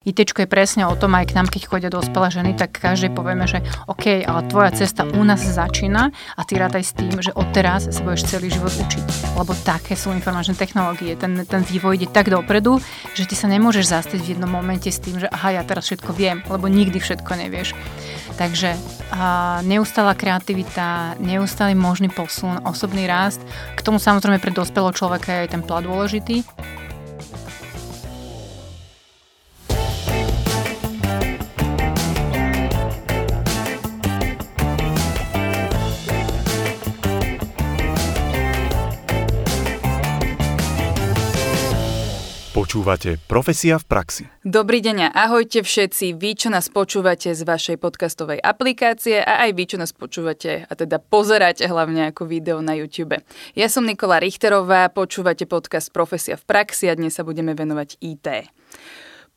ITčko je presne o tom, aj k nám, keď chodia dospelé ženy, tak každej povieme, že OK, ale tvoja cesta u nás začína a ty rátaj s tým, že odteraz sa budeš celý život učiť. Lebo také sú informačné technológie. Ten, ten vývoj ide tak dopredu, že ty sa nemôžeš zastaviť v jednom momente s tým, že aha, ja teraz všetko viem, lebo nikdy všetko nevieš. Takže a neustála kreativita, neustály možný posun, osobný rast. K tomu samozrejme pre dospelého človeka je aj ten plat dôležitý. Počúvate Profesia v praxi. Dobrý deň a ahojte všetci, vy, čo nás počúvate z vašej podcastovej aplikácie a aj vy, čo nás počúvate a teda pozeráte hlavne ako video na YouTube. Ja som Nikola Richterová, počúvate podcast Profesia v praxi a dnes sa budeme venovať IT.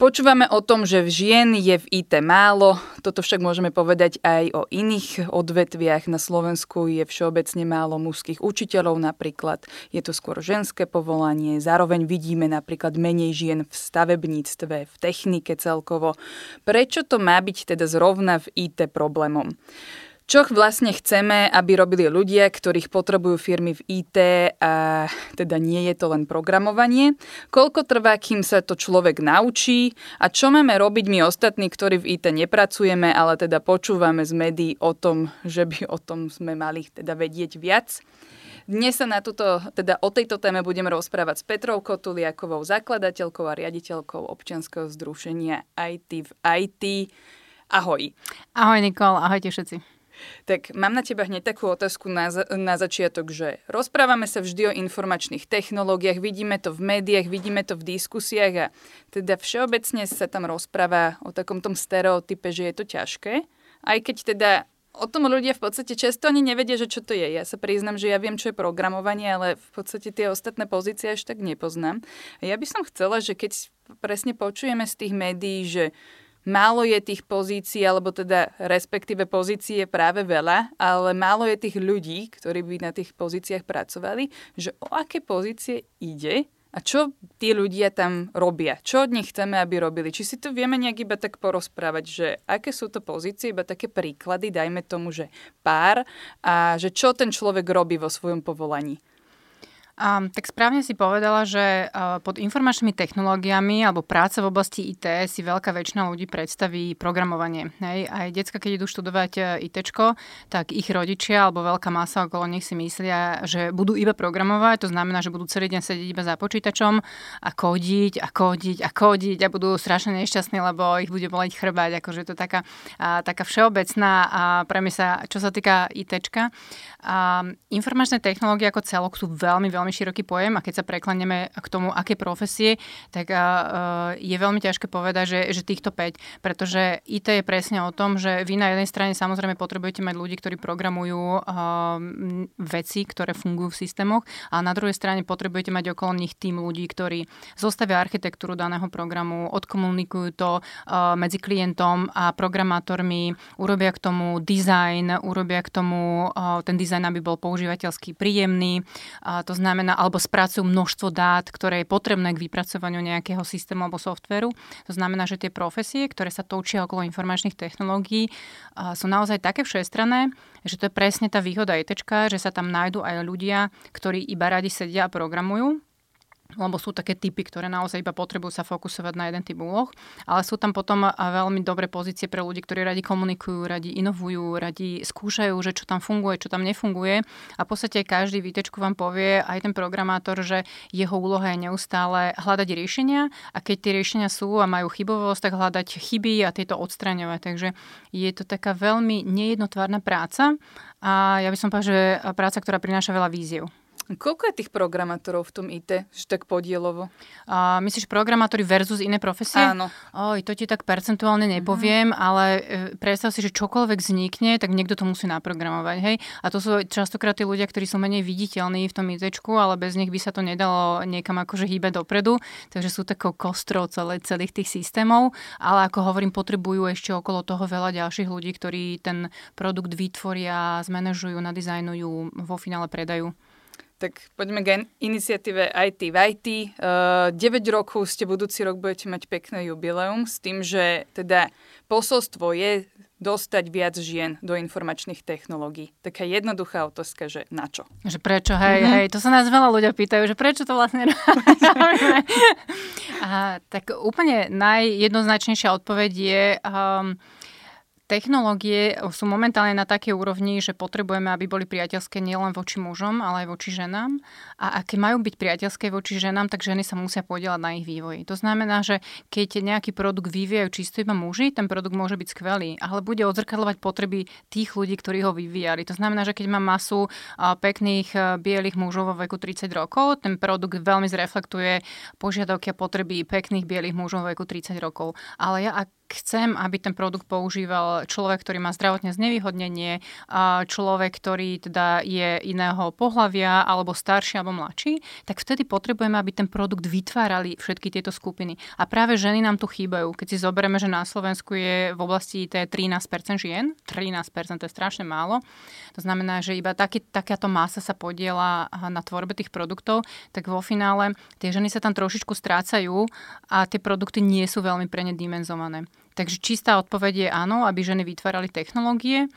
Počúvame o tom, že žien je v IT málo, toto však môžeme povedať aj o iných odvetviach. Na Slovensku je všeobecne málo mužských učiteľov napríklad, je to skôr ženské povolanie, zároveň vidíme napríklad menej žien v stavebníctve, v technike celkovo. Prečo to má byť teda zrovna v IT problémom? Čo vlastne chceme, aby robili ľudia, ktorých potrebujú firmy v IT a teda nie je to len programovanie? Koľko trvá, kým sa to človek naučí? A čo máme robiť my ostatní, ktorí v IT nepracujeme, ale teda počúvame z médií o tom, že by o tom sme mali teda vedieť viac? Dnes sa na túto, teda o tejto téme budeme rozprávať s Petrou Kotuliakovou, zakladateľkou a riaditeľkou občianskeho združenia IT v IT. Ahoj. Ahoj Nikol, ahojte všetci. Tak mám na teba hneď takú otázku na, na začiatok, že rozprávame sa vždy o informačných technológiách, vidíme to v médiách, vidíme to v diskusiách a teda všeobecne sa tam rozpráva o takom tom stereotype, že je to ťažké, aj keď teda o tom ľudia v podstate často ani nevedia, že čo to je. Ja sa priznam, že ja viem, čo je programovanie, ale v podstate tie ostatné pozície až tak nepoznám. A ja by som chcela, že keď presne počujeme z tých médií, že málo je tých pozícií, alebo teda respektíve pozícií je práve veľa, ale málo je tých ľudí, ktorí by na tých pozíciách pracovali, že o aké pozície ide a čo tí ľudia tam robia? Čo od nich chceme, aby robili? Či si to vieme nejak iba tak porozprávať, že aké sú to pozície, iba také príklady, dajme tomu, že pár a že čo ten človek robí vo svojom povolaní? Um, tak správne si povedala, že uh, pod informačnými technológiami alebo práca v oblasti IT si veľká väčšina ľudí predstaví programovanie. Hej? Aj decka, keď idú študovať uh, IT, tak ich rodičia alebo veľká masa okolo nich si myslia, že budú iba programovať, to znamená, že budú celý deň sedieť iba za počítačom a kódiť a kódiť a kódiť a budú strašne nešťastní, lebo ich bude boleť chrbať. Akože to je taká, uh, taká všeobecná uh, premisa, čo sa týka IT. A informačné technológie ako celok sú veľmi, veľmi široký pojem a keď sa prekleneme k tomu, aké profesie, tak uh, je veľmi ťažké povedať, že, že týchto 5, pretože IT je presne o tom, že vy na jednej strane samozrejme potrebujete mať ľudí, ktorí programujú uh, veci, ktoré fungujú v systémoch a na druhej strane potrebujete mať okolo nich tým ľudí, ktorí zostavia architektúru daného programu, odkomunikujú to uh, medzi klientom a programátormi, urobia k tomu design, urobia k tomu uh, ten dizajn, aby bol používateľský príjemný. A to znamená, alebo spracujú množstvo dát, ktoré je potrebné k vypracovaniu nejakého systému alebo softveru. To znamená, že tie profesie, ktoré sa točia okolo informačných technológií, sú naozaj také všestranné, že to je presne tá výhoda IT, že sa tam nájdú aj ľudia, ktorí iba radi sedia a programujú lebo sú také typy, ktoré naozaj iba potrebujú sa fokusovať na jeden typ úloh, ale sú tam potom veľmi dobré pozície pre ľudí, ktorí radi komunikujú, radi inovujú, radi skúšajú, že čo tam funguje, čo tam nefunguje a v podstate každý výtečku vám povie, aj ten programátor, že jeho úloha je neustále hľadať riešenia a keď tie riešenia sú a majú chybovosť, tak hľadať chyby a tieto odstraňovať. Takže je to taká veľmi nejednotvárna práca a ja by som povedala, že práca, ktorá prináša veľa víziev. Koľko je tých programátorov v tom IT, že tak podielovo? A, myslíš programátori versus iné profesie? Áno. Oj, to ti tak percentuálne nepoviem, uh-huh. ale e, predstav si, že čokoľvek vznikne, tak niekto to musí naprogramovať, hej? A to sú častokrát tí ľudia, ktorí sú menej viditeľní v tom IT, ale bez nich by sa to nedalo niekam akože hýbať dopredu, takže sú takou kostrou celé, celých tých systémov, ale ako hovorím, potrebujú ešte okolo toho veľa ďalších ľudí, ktorí ten produkt vytvoria, zmanéžujú, nadizajnujú, vo finále predajú. Tak poďme k iniciatíve IT v IT. Uh, 9 rokov ste budúci rok budete mať pekné jubileum s tým, že teda posolstvo je dostať viac žien do informačných technológií. Taká jednoduchá otázka, že na čo? Že prečo, hej, mm-hmm. hej, to sa nás veľa ľudia pýtajú, že prečo to vlastne robíme. A, tak úplne najjednoznačnejšia odpoveď je... Um, technológie sú momentálne na takej úrovni, že potrebujeme, aby boli priateľské nielen voči mužom, ale aj voči ženám. A aké majú byť priateľské voči ženám, tak ženy sa musia podielať na ich vývoji. To znamená, že keď nejaký produkt vyvíjajú čisto iba muži, ten produkt môže byť skvelý, ale bude odzrkadľovať potreby tých ľudí, ktorí ho vyvíjali. To znamená, že keď mám masu pekných bielých mužov vo veku 30 rokov, ten produkt veľmi zreflektuje požiadavky a potreby pekných bielých mužov vo veku 30 rokov. Ale ja chcem, aby ten produkt používal človek, ktorý má zdravotné znevýhodnenie, človek, ktorý teda je iného pohľavia, alebo starší, alebo mladší, tak vtedy potrebujeme, aby ten produkt vytvárali všetky tieto skupiny. A práve ženy nám tu chýbajú. Keď si zoberieme, že na Slovensku je v oblasti IT 13% žien, 13% to je strašne málo, to znamená, že iba taký, takáto masa sa podiela na tvorbe tých produktov, tak vo finále tie ženy sa tam trošičku strácajú a tie produkty nie sú veľmi pre ne dimenzované. Takže čistá odpoveď je áno, aby ženy vytvárali technológie.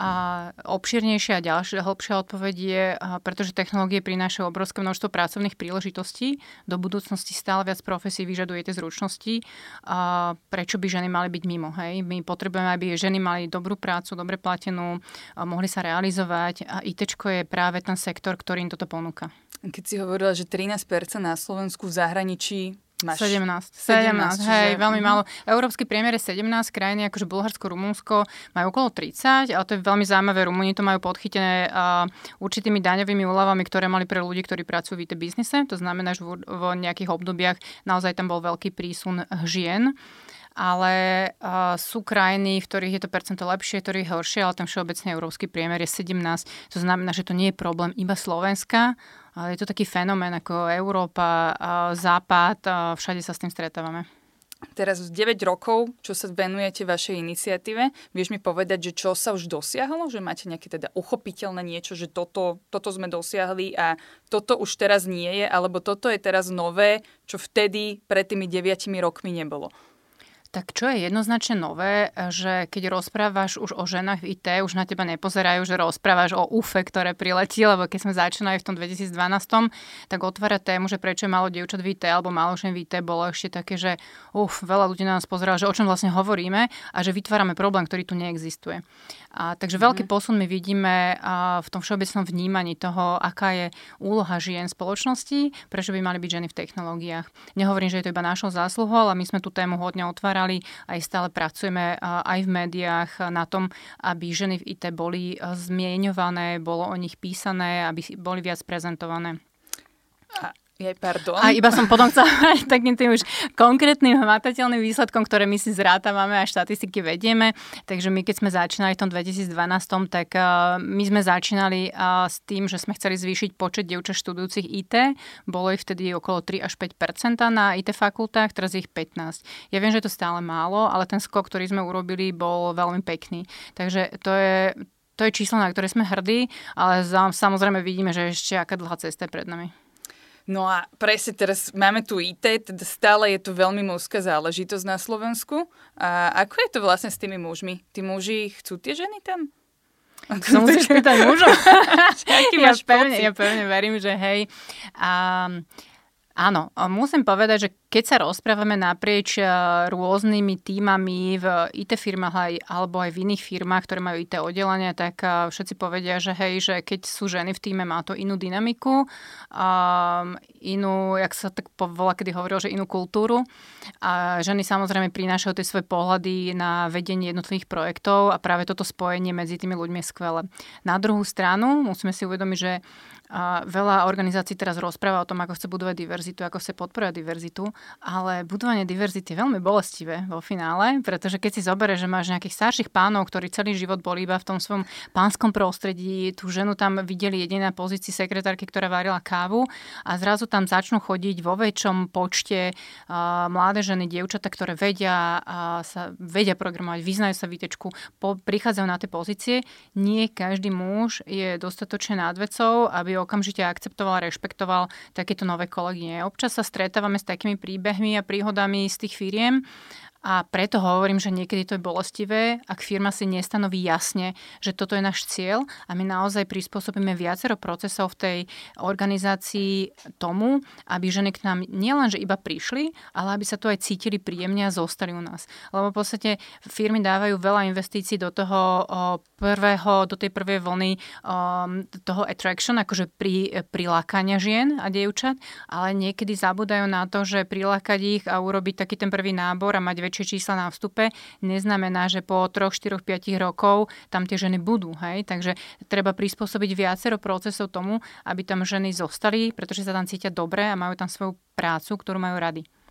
A obširnejšia a ďalšia, hĺbšia odpoveď je, pretože technológie prinášajú obrovské množstvo pracovných príležitostí, do budúcnosti stále viac profesí vyžaduje tie zručnosti, a prečo by ženy mali byť mimo. Hej? My potrebujeme, aby ženy mali dobrú prácu, dobre platenú, mohli sa realizovať a IT je práve ten sektor, ktorý im toto ponúka. Keď si hovorila, že 13% na Slovensku v zahraničí Máš 17. 17, 17 hej, čiže... veľmi málo. Európsky priemer je 17 krajiny, akože Bulharsko, Rumunsko majú okolo 30, ale to je veľmi zaujímavé. Rumúni to majú podchytené uh, určitými daňovými úľavami, ktoré mali pre ľudí, ktorí pracujú v IT biznise. To znamená, že v, v nejakých obdobiach naozaj tam bol veľký prísun žien ale uh, sú krajiny, v ktorých je to percento lepšie, ktorých horšie, ale ten všeobecný európsky priemer je 17. To znamená, že to nie je problém iba Slovenska, ale je to taký fenomén ako Európa, Západ, všade sa s tým stretávame. Teraz 9 rokov, čo sa venujete vašej iniciatíve, vieš mi povedať, že čo sa už dosiahlo? Že máte nejaké teda uchopiteľné niečo, že toto, toto sme dosiahli a toto už teraz nie je, alebo toto je teraz nové, čo vtedy pred tými 9 rokmi nebolo? Tak čo je jednoznačne nové, že keď rozprávaš už o ženách v IT, už na teba nepozerajú, že rozprávaš o UFE, ktoré priletí, lebo keď sme začínali v tom 2012, tak otvára tému, že prečo je málo dievčat v IT alebo málo žen v IT, bolo ešte také, že uf, veľa ľudí na nás pozeralo, že o čom vlastne hovoríme a že vytvárame problém, ktorý tu neexistuje. A, takže mm-hmm. veľký posun my vidíme a, v tom všeobecnom vnímaní toho, aká je úloha žien spoločnosti, prečo by mali byť ženy v technológiách. Nehovorím, že je to iba našou zásluhou, ale my sme tú tému hodne otvárali, aj stále pracujeme a, aj v médiách na tom, aby ženy v IT boli zmieňované, bolo o nich písané, aby boli viac prezentované. A jej, pardon. A iba som potom chcela aj takým tým už konkrétnym hmatateľným výsledkom, ktoré my si zrátavame a štatistiky vedieme. Takže my keď sme začínali v tom 2012, tak uh, my sme začínali uh, s tým, že sme chceli zvýšiť počet dievčat študujúcich IT. Bolo ich vtedy okolo 3 až 5% na IT fakultách, teraz ich 15. Ja viem, že to stále málo, ale ten skok, ktorý sme urobili, bol veľmi pekný. Takže to je, to je číslo, na ktoré sme hrdí, ale samozrejme vidíme, že ešte aká dlhá cesta je pred nami. No a presne teraz máme tu IT, teda stále je to veľmi mužská záležitosť na Slovensku. A ako je to vlastne s tými mužmi? Tí muži chcú tie ženy tam? To musíš pýtať mužov. ja, pevne, ja pevne verím, že hej. Um, Áno, musím povedať, že keď sa rozprávame naprieč e, rôznymi týmami v IT firmách alebo aj v iných firmách, ktoré majú IT oddelenia, tak e, všetci povedia, že hej, že keď sú ženy v týme, má to inú dynamiku, inú, jak sa tak volá, kedy hovoril, že inú kultúru. A ženy samozrejme prinášajú tie svoje pohľady na vedenie jednotlivých projektov a práve toto spojenie medzi tými ľuďmi je skvelé. Na druhú stranu musíme si uvedomiť, že veľa organizácií teraz rozpráva o tom, ako chce budovať diverzitu, ako chce podporovať diverzitu, ale budovanie diverzity je veľmi bolestivé vo finále, pretože keď si zoberieš, že máš nejakých starších pánov, ktorí celý život boli iba v tom svojom pánskom prostredí, tú ženu tam videli jediná pozícii sekretárky, ktorá varila kávu a zrazu tam začnú chodiť vo väčšom počte uh, mladé ženy, dievčata, ktoré vedia, uh, sa, vedia programovať, vyznajú sa výtečku, po, prichádzajú na tie pozície. Nie každý muž je dostatočne nad vecou, aby okamžite akceptoval, rešpektoval takéto nové kolegyne. Občas sa stretávame s takými príbehmi a príhodami z tých firiem a preto hovorím, že niekedy to je bolestivé, ak firma si nestanoví jasne, že toto je náš cieľ a my naozaj prispôsobíme viacero procesov v tej organizácii tomu, aby ženy k nám nielenže iba prišli, ale aby sa tu aj cítili príjemne a zostali u nás. Lebo v podstate firmy dávajú veľa investícií do toho prvého, do tej prvej vlny toho attraction, akože pri, prilákania žien a dievčat, ale niekedy zabudajú na to, že prilákať ich a urobiť taký ten prvý nábor a mať väčšie čísla na vstupe, neznamená, že po 3, 4, 5 rokov tam tie ženy budú. Hej? Takže treba prispôsobiť viacero procesov tomu, aby tam ženy zostali, pretože sa tam cítia dobre a majú tam svoju prácu, ktorú majú rady.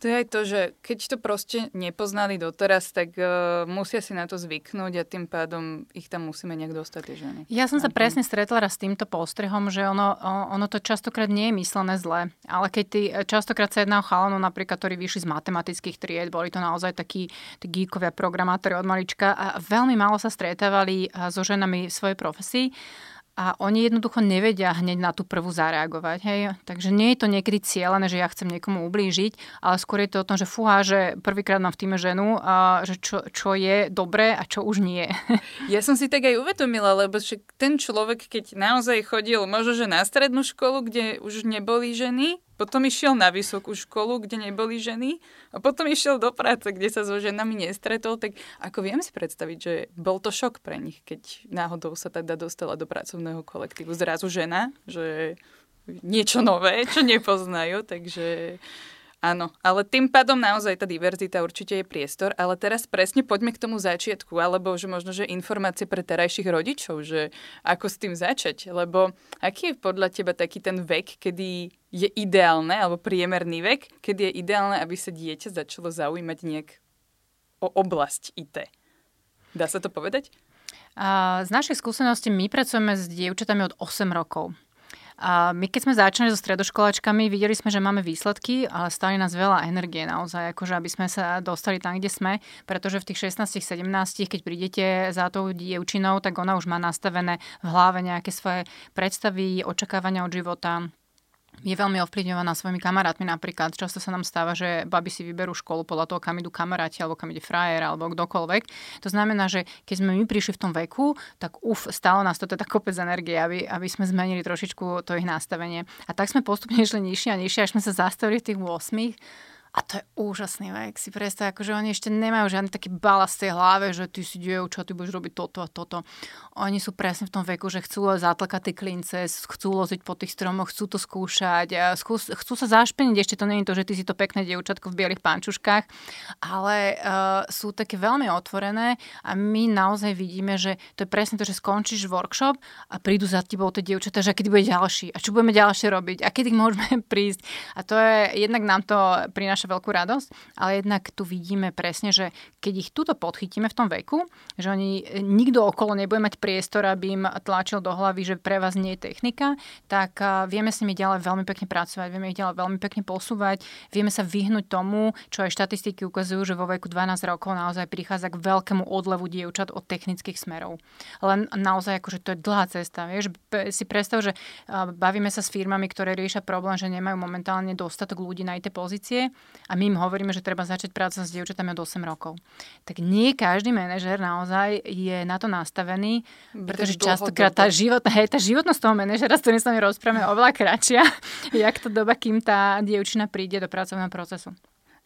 To je aj to, že keď to proste nepoznali doteraz, tak uh, musia si na to zvyknúť a tým pádom ich tam musíme nejak dostať tie ženy. Ja som sa presne stretla raz s týmto postrehom, že ono, ono to častokrát nie je myslené zle, ale keď ty častokrát sa jedná o chalanov, napríklad, ktorí vyšli z matematických tried, boli to naozaj takí geekovia programátori od malička a veľmi málo sa stretávali so ženami v svojej profesii a oni jednoducho nevedia hneď na tú prvú zareagovať. Hej? Takže nie je to niekedy cieľené, že ja chcem niekomu ublížiť, ale skôr je to o tom, že fúha, že prvýkrát mám v týme ženu, a že čo, čo je dobré a čo už nie. Ja som si tak aj uvedomila, lebo ten človek, keď naozaj chodil možno, že na strednú školu, kde už neboli ženy, potom išiel na vysokú školu, kde neboli ženy a potom išiel do práce, kde sa so ženami nestretol, tak ako viem si predstaviť, že bol to šok pre nich, keď náhodou sa teda dostala do pracovného kolektívu. Zrazu žena, že niečo nové, čo nepoznajú, takže Áno, ale tým pádom naozaj tá diverzita určite je priestor, ale teraz presne poďme k tomu začiatku, alebo že možno, že informácie pre terajších rodičov, že ako s tým začať, lebo aký je podľa teba taký ten vek, kedy je ideálne, alebo priemerný vek, kedy je ideálne, aby sa dieťa začalo zaujímať nejak o oblasť IT? Dá sa to povedať? Z našej skúsenosti my pracujeme s dievčatami od 8 rokov. A my keď sme začali so stredoškolačkami, videli sme, že máme výsledky, ale stali nás veľa energie naozaj, akože aby sme sa dostali tam, kde sme, pretože v tých 16-17, keď prídete za tou dievčinou, tak ona už má nastavené v hlave nejaké svoje predstavy, očakávania od života, je veľmi ovplyvňovaná svojimi kamarátmi napríklad. Často sa nám stáva, že baby si vyberú školu podľa toho, kam idú kamaráti, alebo kam ide frajer, alebo kdokoľvek. To znamená, že keď sme my prišli v tom veku, tak uf, stalo nás to teda kopec energie, aby, aby sme zmenili trošičku to ich nastavenie. A tak sme postupne išli nižšie a nižšie, až sme sa zastavili v tých 8 a to je úžasný vek. Si predstav, akože oni ešte nemajú žiadny taký balast v tej hlave, že ty si dievča, ty budeš robiť toto a toto. Oni sú presne v tom veku, že chcú zatlkať tie klince, chcú loziť po tých stromoch, chcú to skúšať, chcú, chcú sa zašpeniť. Ešte to nie je to, že ty si to pekné dievčatko v bielých pančuškách, ale uh, sú také veľmi otvorené a my naozaj vidíme, že to je presne to, že skončíš workshop a prídu za tebou tie dievčatá, že kedy bude ďalší a čo budeme ďalšie robiť a kedy môžeme prísť. A to je, jednak nám to prináša prináša veľkú radosť, ale jednak tu vidíme presne, že keď ich tuto podchytíme v tom veku, že oni, nikto okolo nebude mať priestor, aby im tlačil do hlavy, že pre vás nie je technika, tak vieme s nimi ďalej veľmi pekne pracovať, vieme ich ďalej veľmi pekne posúvať, vieme sa vyhnúť tomu, čo aj štatistiky ukazujú, že vo veku 12 rokov naozaj prichádza k veľkému odlevu dievčat od technických smerov. Len naozaj akože to je dlhá cesta. Vieš, si predstav, že bavíme sa s firmami, ktoré riešia problém, že nemajú momentálne dostatok ľudí na IT pozície a my im hovoríme, že treba začať pracovať s dievčatami od 8 rokov. Tak nie každý manažer naozaj je na to nastavený, pretože častokrát tá, život, hej, tá životnosť toho manažera, s ktorým sa mi rozprávame, oveľa kratšia, jak to doba, kým tá dievčina príde do pracovného procesu.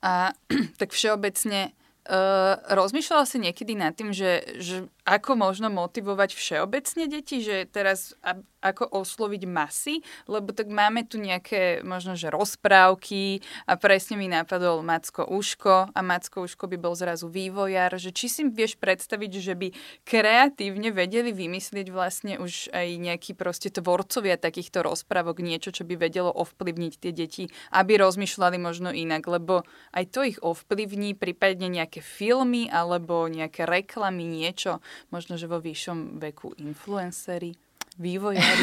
A tak všeobecne Uh, rozmýšľala si niekedy nad tým, že, že ako možno motivovať všeobecne deti, že teraz ako osloviť masy, lebo tak máme tu nejaké možno, že rozprávky a presne mi napadol Macko Uško a Macko Uško by bol zrazu vývojar, že či si vieš predstaviť, že by kreatívne vedeli vymyslieť vlastne už aj nejakí proste tvorcovia takýchto rozprávok, niečo, čo by vedelo ovplyvniť tie deti, aby rozmýšľali možno inak, lebo aj to ich ovplyvní, prípadne nejaké filmy alebo nejaké reklamy, niečo, možno, že vo vyššom veku influencery vývojári?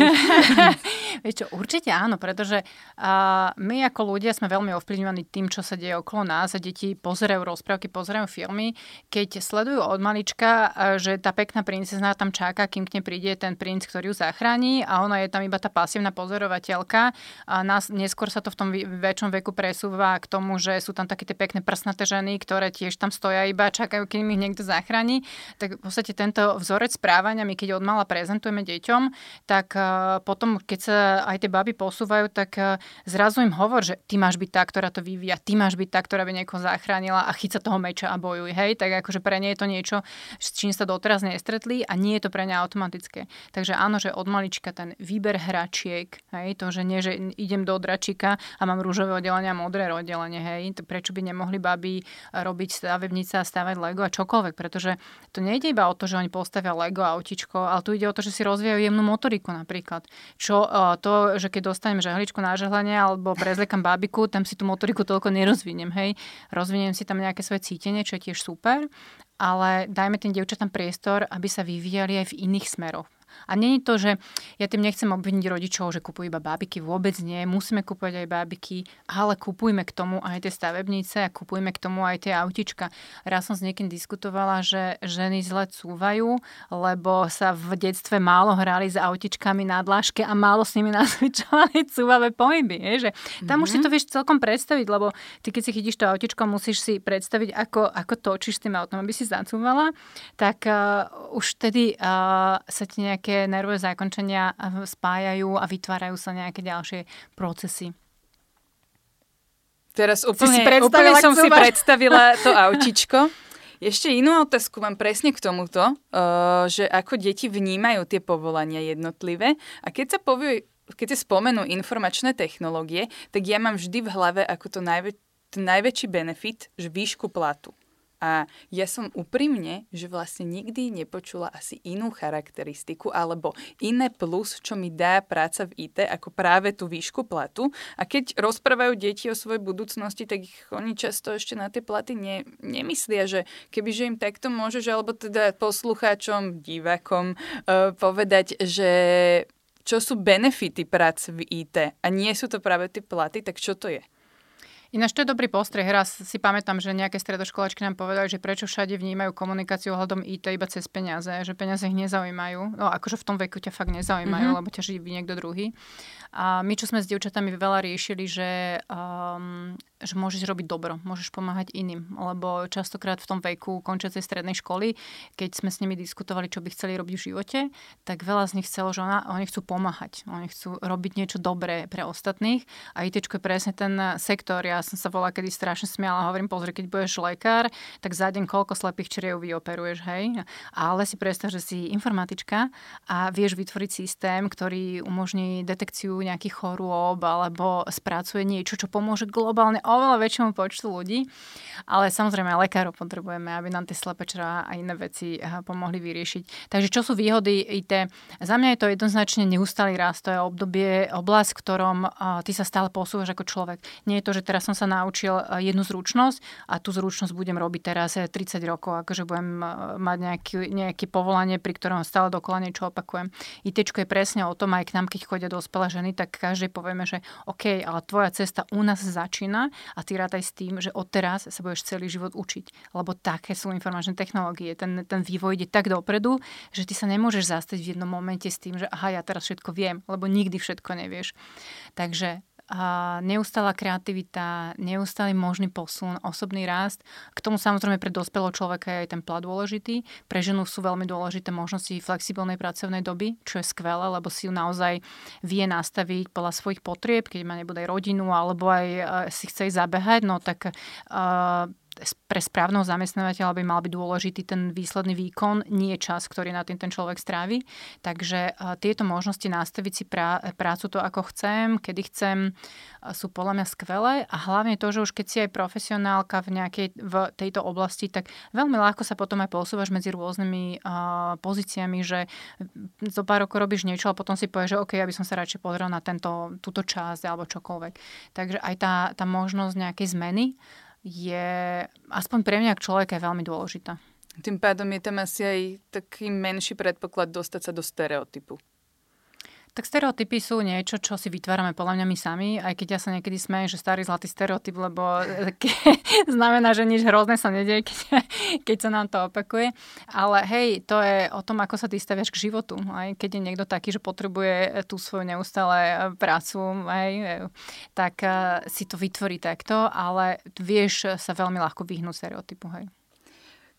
Vieš čo, určite áno, pretože uh, my ako ľudia sme veľmi ovplyvňovaní tým, čo sa deje okolo nás a deti pozerajú rozprávky, pozerajú filmy. Keď sledujú od malička, uh, že tá pekná princezná tam čaká, kým k nej príde ten princ, ktorý ju zachráni a ona je tam iba tá pasívna pozorovateľka a nás, neskôr sa to v tom väčšom veku presúva k tomu, že sú tam také tie pekné prsnaté ženy, ktoré tiež tam stoja iba čakajú, kým ich niekto zachráni. Tak v podstate tento vzorec správania my keď od mala prezentujeme deťom, tak uh, potom, keď sa aj tie baby posúvajú, tak uh, zrazu im hovor, že ty máš byť tá, ktorá to vyvíja, ty máš byť tá, ktorá by niekoho zachránila a chyca toho meča a bojuj, hej, tak akože pre nie je to niečo, s čím sa doteraz nestretli a nie je to pre ne automatické. Takže áno, že od malička ten výber hračiek, hej, to, že nie, že idem do dračika a mám rúžové oddelenie a modré oddelenie, hej, to prečo by nemohli baby robiť stavebnice a stavať Lego a čokoľvek, pretože to nejde iba o to, že oni postavia Lego autičko, ale tu ide o to, že si rozvíjajú jemnú motoriku napríklad. Čo uh, to, že keď dostanem žehličku na žehlenie alebo prezliekam babiku, tam si tú motoriku toľko nerozviniem, hej. Rozviniem si tam nejaké svoje cítenie, čo je tiež super, ale dajme tým dievčatám priestor, aby sa vyvíjali aj v iných smeroch. A je to, že ja tým nechcem obviniť rodičov, že kupujú iba bábiky, vôbec nie. Musíme kúpať aj bábiky, ale kupujme k tomu aj tie stavebnice a kupujme k tomu aj tie autička. Raz som s niekým diskutovala, že ženy zle cúvajú, lebo sa v detstve málo hrali s autičkami na dláške a málo s nimi nazvičovali cúvavé pohyby. Je, že tam mm-hmm. už si to vieš celkom predstaviť, lebo ty keď si chytíš to autičko, musíš si predstaviť, ako, ako točíš s tým autom, aby si zacúvala, tak uh, už vtedy uh, sa ti nejak nejaké nervové zákončenia spájajú a vytvárajú sa nejaké ďalšie procesy. Teraz úplne, si úplne som si predstavila to autičko. Ešte inú otázku mám presne k tomuto, uh, že ako deti vnímajú tie povolania jednotlivé a keď sa povie, keď sa spomenú informačné technológie, tak ja mám vždy v hlave ako to najvä, ten najväčší benefit, že výšku platu. A ja som úprimne, že vlastne nikdy nepočula asi inú charakteristiku alebo iné plus, čo mi dá práca v IT, ako práve tú výšku platu. A keď rozprávajú deti o svojej budúcnosti, tak ich oni často ešte na tie platy ne, nemyslia, že kebyže im takto môžeš, alebo teda poslucháčom, divákom uh, povedať, že čo sú benefity práce v IT a nie sú to práve tie platy, tak čo to je? Ináč to je dobrý postreh. Raz si pamätám, že nejaké stredoškolačky nám povedali, že prečo všade vnímajú komunikáciu ohľadom IT iba cez peniaze, že peniaze ich nezaujímajú. No akože v tom veku ťa fakt nezaujímajú, mm-hmm. lebo ťa živí niekto druhý. A my, čo sme s dievčatami veľa riešili, že um, že môžeš robiť dobro, môžeš pomáhať iným, lebo častokrát v tom veku končiacej strednej školy, keď sme s nimi diskutovali, čo by chceli robiť v živote, tak veľa z nich chcelo, že ona, oni chcú pomáhať, oni chcú robiť niečo dobré pre ostatných a IT je presne ten sektor. Ja som sa volala kedy strašne smiala hovorím, pozri, keď budeš lekár, tak za deň koľko slepých čriev vyoperuješ, hej? Ale si predstav, že si informatička a vieš vytvoriť systém, ktorý umožní detekciu nejakých chorôb alebo spracuje niečo, čo pomôže globálne oveľa väčšiemu počtu ľudí, ale samozrejme lekárov potrebujeme, aby nám tie slepečra a iné veci eh, pomohli vyriešiť. Takže čo sú výhody IT? Za mňa je to jednoznačne neustály rast, to je obdobie, oblasť, v ktorom eh, ty sa stále posúvaš ako človek. Nie je to, že teraz som sa naučil eh, jednu zručnosť a tú zručnosť budem robiť teraz 30 rokov, akože budem mať nejaký, nejaké povolanie, pri ktorom stále dokola niečo opakujem. IT je presne o tom, aj k nám, keď chodia dospelé ženy, tak každej povieme, že OK, ale tvoja cesta u nás začína a ty rátaj s tým, že odteraz sa budeš celý život učiť. Lebo také sú informačné technológie. Ten, ten vývoj ide tak dopredu, že ty sa nemôžeš zastať v jednom momente s tým, že aha, ja teraz všetko viem, lebo nikdy všetko nevieš. Takže a neustála kreativita, neustály možný posun, osobný rast. K tomu samozrejme pre dospelého človeka je aj ten plat dôležitý. Pre ženu sú veľmi dôležité možnosti flexibilnej pracovnej doby, čo je skvelé, lebo si ju naozaj vie nastaviť podľa svojich potrieb, keď má nebude aj rodinu alebo aj uh, si chce ísť zabehať, no tak uh, pre správneho zamestnávateľa by mal byť dôležitý ten výsledný výkon, nie čas, ktorý na tým ten človek strávi. Takže tieto možnosti nastaviť si prá- prácu to, ako chcem, kedy chcem, sú podľa mňa skvelé a hlavne to, že už keď si aj profesionálka v nejakej v tejto oblasti, tak veľmi ľahko sa potom aj posúvaš medzi rôznymi uh, pozíciami, že zo pár rokov robíš niečo a potom si povieš, že OK, ja by som sa radšej pozrel na tento, túto časť alebo čokoľvek. Takže aj tá, tá možnosť nejakej zmeny je aspoň pre mňa človeka je veľmi dôležitá. Tým pádom je tam asi aj taký menší predpoklad dostať sa do stereotypu. Tak stereotypy sú niečo, čo si vytvárame podľa mňa my sami, aj keď ja sa niekedy smejem, že starý zlatý stereotyp, lebo znamená, že nič hrozné sa nedieje, keď, keď sa nám to opakuje. Ale hej, to je o tom, ako sa ty staviaš k životu. Aj keď je niekto taký, že potrebuje tú svoju neustále e, prácu, e, tak si to vytvorí takto, ale vieš sa veľmi ľahko vyhnúť stereotypu. Hej.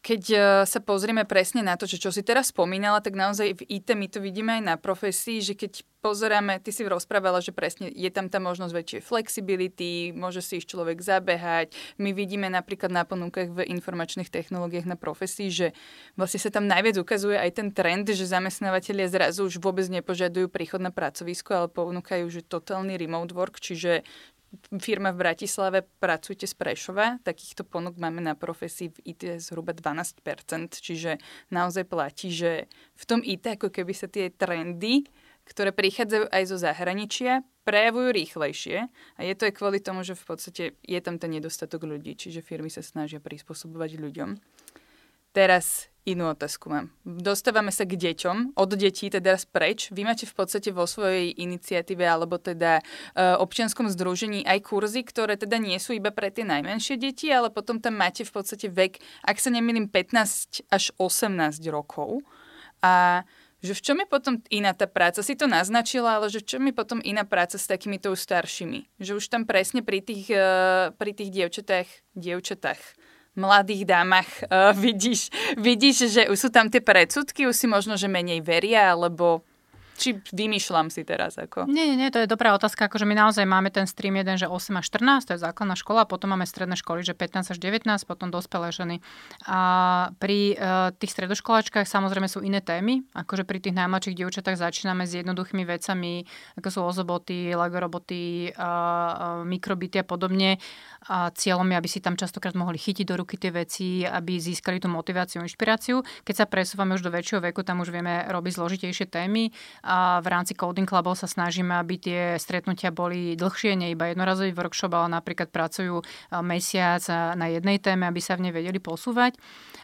Keď e, sa pozrieme presne na to, čo, čo si teraz spomínala, tak naozaj v IT my to vidíme aj na profesii, že keď pozeráme, ty si rozprávala, že presne je tam tá možnosť väčšej flexibility, môže si ich človek zabehať. My vidíme napríklad na ponúkach v informačných technológiách na profesii, že vlastne sa tam najviac ukazuje aj ten trend, že zamestnávateľia zrazu už vôbec nepožadujú príchod na pracovisko, ale ponúkajú, že totálny remote work, čiže firma v Bratislave, pracujte z Prešova. Takýchto ponúk máme na profesii v IT zhruba 12%, čiže naozaj platí, že v tom IT ako keby sa tie trendy, ktoré prichádzajú aj zo zahraničia, prejavujú rýchlejšie a je to aj kvôli tomu, že v podstate je tam ten nedostatok ľudí, čiže firmy sa snažia prispôsobovať ľuďom. Teraz inú otázku mám. Dostávame sa k deťom, od detí teda preč. Vy máte v podstate vo svojej iniciatíve alebo teda uh, občianskom združení aj kurzy, ktoré teda nie sú iba pre tie najmenšie deti, ale potom tam máte v podstate vek, ak sa nemýlim, 15 až 18 rokov. A že v čom je potom iná tá práca? Si to naznačila, ale že v čom je potom iná práca s takýmito staršími? Že už tam presne pri tých, uh, pri tých dievčatách, dievčatách mladých dámach uh, vidíš, vidíš, že už sú tam tie predsudky, už si možno, že menej veria, alebo či vymýšľam si teraz ako? Nie, nie, nie, to je dobrá otázka. Akože my naozaj máme ten stream jeden, že 8 až 14, to je základná škola, potom máme stredné školy, že 15 až 19, potom dospelé ženy. A pri uh, tých stredoškoláčkach samozrejme sú iné témy, akože pri tých najmladších dievčatách začíname s jednoduchými vecami, ako sú ozoboty, lego roboty, uh, uh, mikrobity a podobne. A cieľom je, aby si tam častokrát mohli chytiť do ruky tie veci, aby získali tú motiváciu, inšpiráciu. Keď sa presúvame už do väčšieho veku, tam už vieme robiť zložitejšie témy a v rámci Coding Clubov sa snažíme, aby tie stretnutia boli dlhšie, nie iba jednorazový workshop, ale napríklad pracujú mesiac na jednej téme, aby sa v nej vedeli posúvať.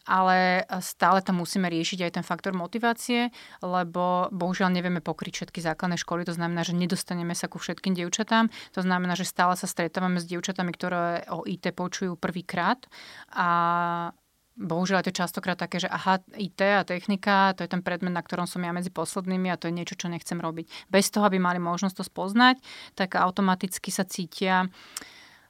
Ale stále tam musíme riešiť aj ten faktor motivácie, lebo bohužiaľ nevieme pokryť všetky základné školy. To znamená, že nedostaneme sa ku všetkým dievčatám. To znamená, že stále sa stretávame s dievčatami, ktoré o IT počujú prvýkrát a bohužiaľ je to častokrát také, že aha, IT a technika, to je ten predmet, na ktorom som ja medzi poslednými a to je niečo, čo nechcem robiť. Bez toho, aby mali možnosť to spoznať, tak automaticky sa cítia uh,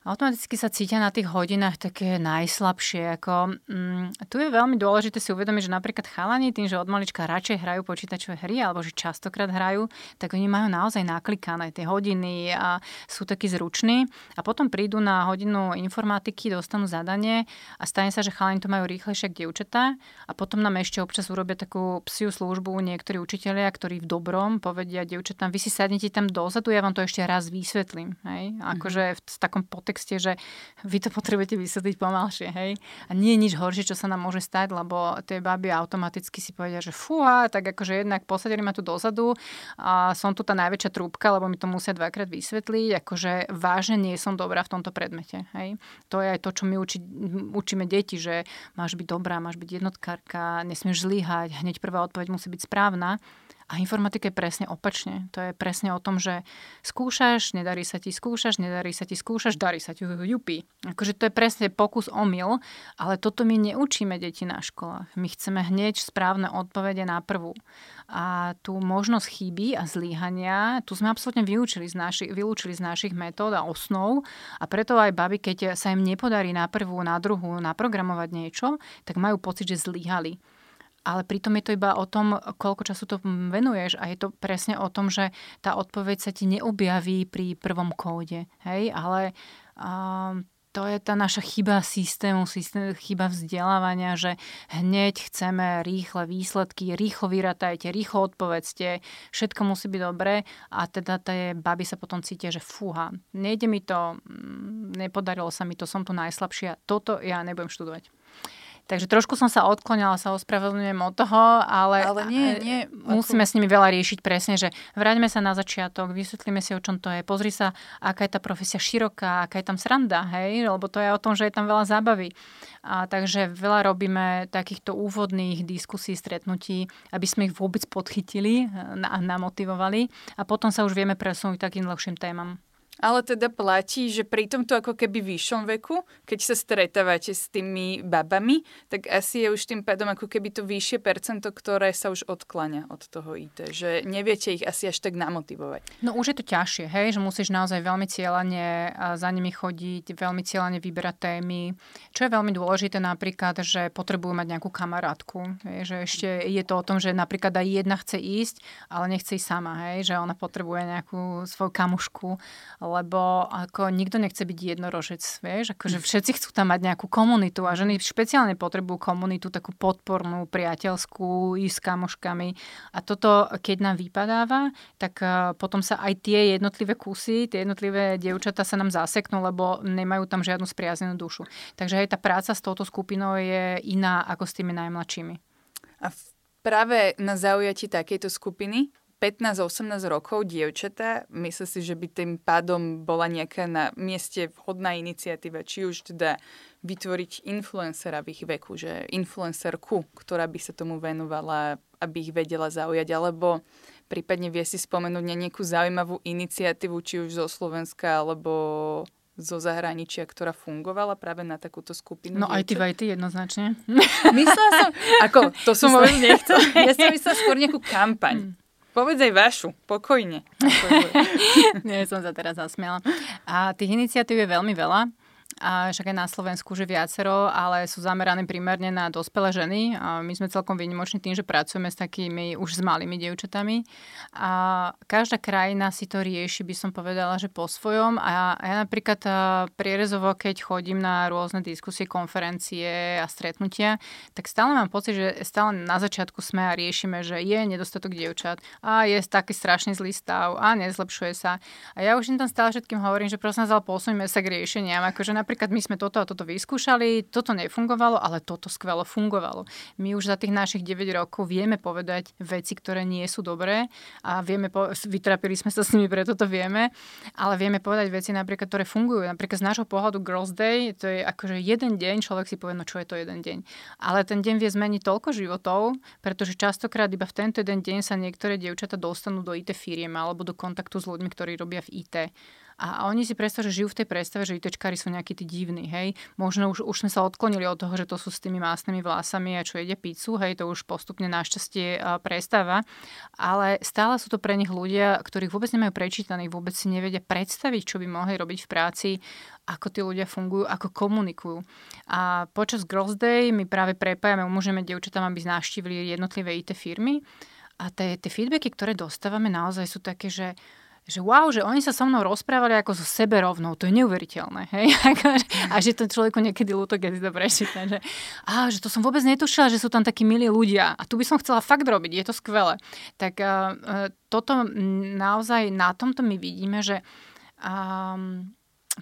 automaticky sa cítia na tých hodinách také najslabšie. Ako, mm, tu je veľmi dôležité si uvedomiť, že napríklad chalani tým, že od malička radšej hrajú počítačové hry alebo že častokrát hrajú, tak oni majú naozaj naklikané tie hodiny a sú takí zruční a potom prídu na hodinu informatiky, dostanú zadanie a stane sa, že chalani to majú rýchlejšie ako dievčatá a potom nám ešte občas urobia takú psiu službu niektorí učitelia, ktorí v dobrom povedia dievčatám, vy si sadnete tam dozadu, ja vám to ešte raz vysvetlím. Hej? Akože v takom potek kontexte, že vy to potrebujete vysvetliť pomalšie, hej. A nie je nič horšie, čo sa nám môže stať, lebo tie baby automaticky si povedia, že fúha, tak akože jednak posadili ma tu dozadu a som tu tá najväčšia trúbka, lebo mi to musia dvakrát vysvetliť, akože vážne nie som dobrá v tomto predmete, hej. To je aj to, čo my uči, učíme deti, že máš byť dobrá, máš byť jednotkárka, nesmieš zlyhať, hneď prvá odpoveď musí byť správna. A informatika je presne opačne. To je presne o tom, že skúšaš, nedarí sa ti, skúšaš, nedarí sa ti, skúšaš, darí sa ti, jupi. Akože to je presne pokus omyl, ale toto my neučíme deti na školách. My chceme hneď správne odpovede na prvú. A tú možnosť chyby a zlíhania, tu sme absolútne vyučili z našich, vylúčili z našich metód a osnov a preto aj baby, keď sa im nepodarí na prvú, na druhú naprogramovať niečo, tak majú pocit, že zlyhali ale pritom je to iba o tom, koľko času to venuješ a je to presne o tom, že tá odpoveď sa ti neobjaví pri prvom kóde, hej, ale to to je tá naša chyba systému, systém, chyba vzdelávania, že hneď chceme rýchle výsledky, rýchlo vyratajte, rýchlo odpovedzte, všetko musí byť dobré a teda tie baby sa potom cítia, že fúha, nejde mi to, mm, nepodarilo sa mi to, som tu najslabšia, toto ja nebudem študovať. Takže trošku som sa odklonila, sa ospravedlňujem od toho, ale, ale nie, nie, musíme ako... s nimi veľa riešiť presne, že vráťme sa na začiatok, vysvetlíme si, o čom to je, pozri sa, aká je tá profesia široká, aká je tam sranda, hej, lebo to je o tom, že je tam veľa zábavy. A takže veľa robíme takýchto úvodných diskusí, stretnutí, aby sme ich vôbec podchytili a namotivovali a potom sa už vieme presunúť takým dlhším témam. Ale teda platí, že pri tomto ako keby vyššom veku, keď sa stretávate s tými babami, tak asi je už tým pádom ako keby to vyššie percento, ktoré sa už odklania od toho IT. Že neviete ich asi až tak namotivovať. No už je to ťažšie, hej, že musíš naozaj veľmi cieľane za nimi chodiť, veľmi cieľane vyberať témy. Čo je veľmi dôležité napríklad, že potrebujú mať nejakú kamarátku. Hej, že ešte je to o tom, že napríklad aj jedna chce ísť, ale nechce ísť sama, hej, že ona potrebuje nejakú svoju kamušku lebo ako nikto nechce byť jednorožec, vieš, akože všetci chcú tam mať nejakú komunitu a ženy špeciálne potrebujú komunitu takú podpornú, priateľskú, ísť s kamoškami a toto, keď nám vypadáva, tak e, potom sa aj tie jednotlivé kusy, tie jednotlivé dievčatá sa nám zaseknú, lebo nemajú tam žiadnu spriaznenú dušu. Takže aj tá práca s touto skupinou je iná ako s tými najmladšími. A práve na zaujati takejto skupiny 15-18 rokov dievčatá, myslím si, že by tým pádom bola nejaká na mieste vhodná iniciatíva, či už teda vytvoriť influencera v ich veku, že influencerku, ktorá by sa tomu venovala, aby ich vedela zaujať, alebo prípadne vie si spomenúť na nejakú zaujímavú iniciatívu, či už zo Slovenska, alebo zo zahraničia, ktorá fungovala práve na takúto skupinu. No aj ty, aj ty jednoznačne. Myslela som, ako, to som vôbec nechcel. Ja som myslela skôr nejakú kampaň. Mm. Povedz aj vašu, pokojne. Nie, som sa teraz zasmiala. A tých iniciatív je veľmi veľa a však aj na Slovensku že viacero, ale sú zamerané primárne na dospelé ženy. A my sme celkom výnimoční tým, že pracujeme s takými už s malými dievčatami. A každá krajina si to rieši, by som povedala, že po svojom. A ja napríklad prierezovo, keď chodím na rôzne diskusie, konferencie a stretnutia, tak stále mám pocit, že stále na začiatku sme a riešime, že je nedostatok dievčat a je taký strašný zlý stav a nezlepšuje sa. A ja už im tam stále všetkým hovorím, že prosím vás, posuňme sa k riešeniam. Akože napríklad my sme toto a toto vyskúšali, toto nefungovalo, ale toto skvelo fungovalo. My už za tých našich 9 rokov vieme povedať veci, ktoré nie sú dobré a vieme, po- vytrapili sme sa s nimi, preto to vieme, ale vieme povedať veci napríklad, ktoré fungujú. Napríklad z nášho pohľadu Girls Day, to je akože jeden deň, človek si povie, no čo je to jeden deň. Ale ten deň vie zmeniť toľko životov, pretože častokrát iba v tento jeden deň sa niektoré dievčata dostanú do IT firiem alebo do kontaktu s ľuďmi, ktorí robia v IT. A oni si predstav, že žijú v tej predstave, že ITčkári sú nejakí tí divní, hej. Možno už, už sme sa odklonili od toho, že to sú s tými másnymi vlasami a čo jede pizzu, hej, to už postupne našťastie prestáva. Ale stále sú to pre nich ľudia, ktorých vôbec nemajú prečítaných, vôbec si nevedia predstaviť, čo by mohli robiť v práci, ako tí ľudia fungujú, ako komunikujú. A počas Girls Day my práve prepájame, umožňujeme dievčatám, aby navštívili jednotlivé IT firmy. A tie, tie feedbacky, ktoré dostávame, naozaj sú také, že že wow, že oni sa so mnou rozprávali ako so sebe rovnou, to je neuveriteľné. Hej? a že to človeku niekedy ľúto, keď si to prečíta. Že, a, že to som vôbec netušila, že sú tam takí milí ľudia a tu by som chcela fakt robiť, je to skvelé. Tak uh, toto naozaj na tomto my vidíme, že um,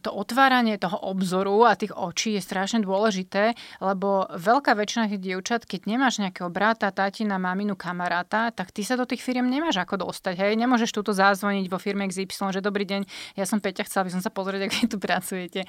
to otváranie toho obzoru a tých očí je strašne dôležité, lebo veľká väčšina tých dievčat, keď nemáš nejakého brata, tatina, maminu, kamaráta, tak ty sa do tých firiem nemáš ako dostať. Hej, nemôžeš túto zázvoniť vo firme XY, že dobrý deň, ja som Peťa, chcela by som sa pozrieť, ako tu pracujete.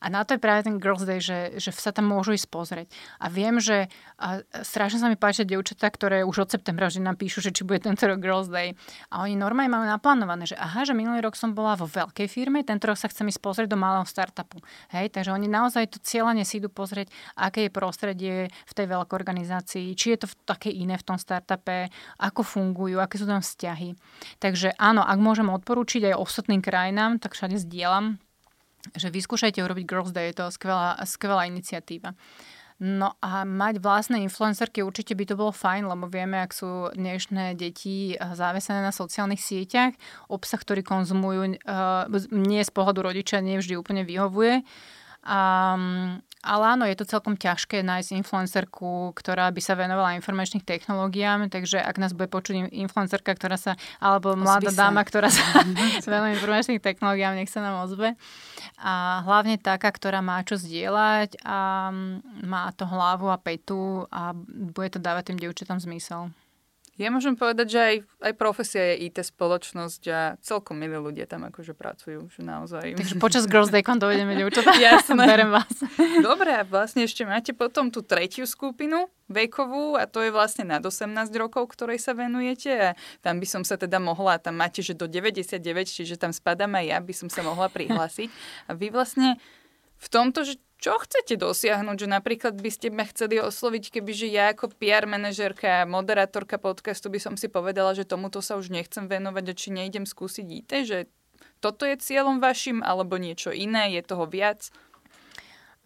A na to je práve ten Girls Day, že, že sa tam môžu ísť pozrieť. A viem, že a strašne sa mi páčia dievčatá, ktoré už od septembra vždy nám píšu, že či bude tento rok Girls Day. A oni normálne majú naplánované, že aha, že minulý rok som bola vo veľkej firme, tento rok sa chcem ísť pozrieť do malého startupu. Hej, takže oni naozaj to cieľane si idú pozrieť, aké je prostredie v tej veľkej organizácii, či je to také iné v tom startupe, ako fungujú, aké sú tam vzťahy. Takže áno, ak môžem odporúčiť aj ostatným krajinám, tak všade zdieľam, že vyskúšajte urobiť Girls Day, je to skvelá, skvelá iniciatíva. No a mať vlastné influencerky určite by to bolo fajn, lebo vieme, ak sú dnešné deti eh, závesené na sociálnych sieťach, obsah, ktorý konzumujú, uh, nie z pohľadu rodiča nie vždy úplne vyhovuje. Um, ale áno, je to celkom ťažké nájsť influencerku, ktorá by sa venovala informačných technológiám, takže ak nás bude počuť influencerka, ktorá sa, alebo mladá sa. dáma, ktorá sa venuje informačných technológiám, nech sa nám ozve. A hlavne taká, ktorá má čo zdieľať a má to hlavu a petu a bude to dávať tým dievčatám zmysel. Ja môžem povedať, že aj, aj profesia je IT spoločnosť a celkom milí ľudia tam akože pracujú, že naozaj. Takže počas Girls Day, keď dojdeme, dievčatá, Jasné. berem vás. Dobre, a vlastne ešte máte potom tú tretiu skupinu vekovú a to je vlastne nad 18 rokov, ktorej sa venujete a tam by som sa teda mohla, tam máte, že do 99, čiže tam spadám aj ja, by som sa mohla prihlásiť. A vy vlastne v tomto, že čo chcete dosiahnuť, že napríklad by ste ma chceli osloviť, kebyže ja ako PR manažerka moderátorka podcastu by som si povedala, že tomuto sa už nechcem venovať a či nejdem skúsiť IT, že toto je cieľom vašim alebo niečo iné, je toho viac?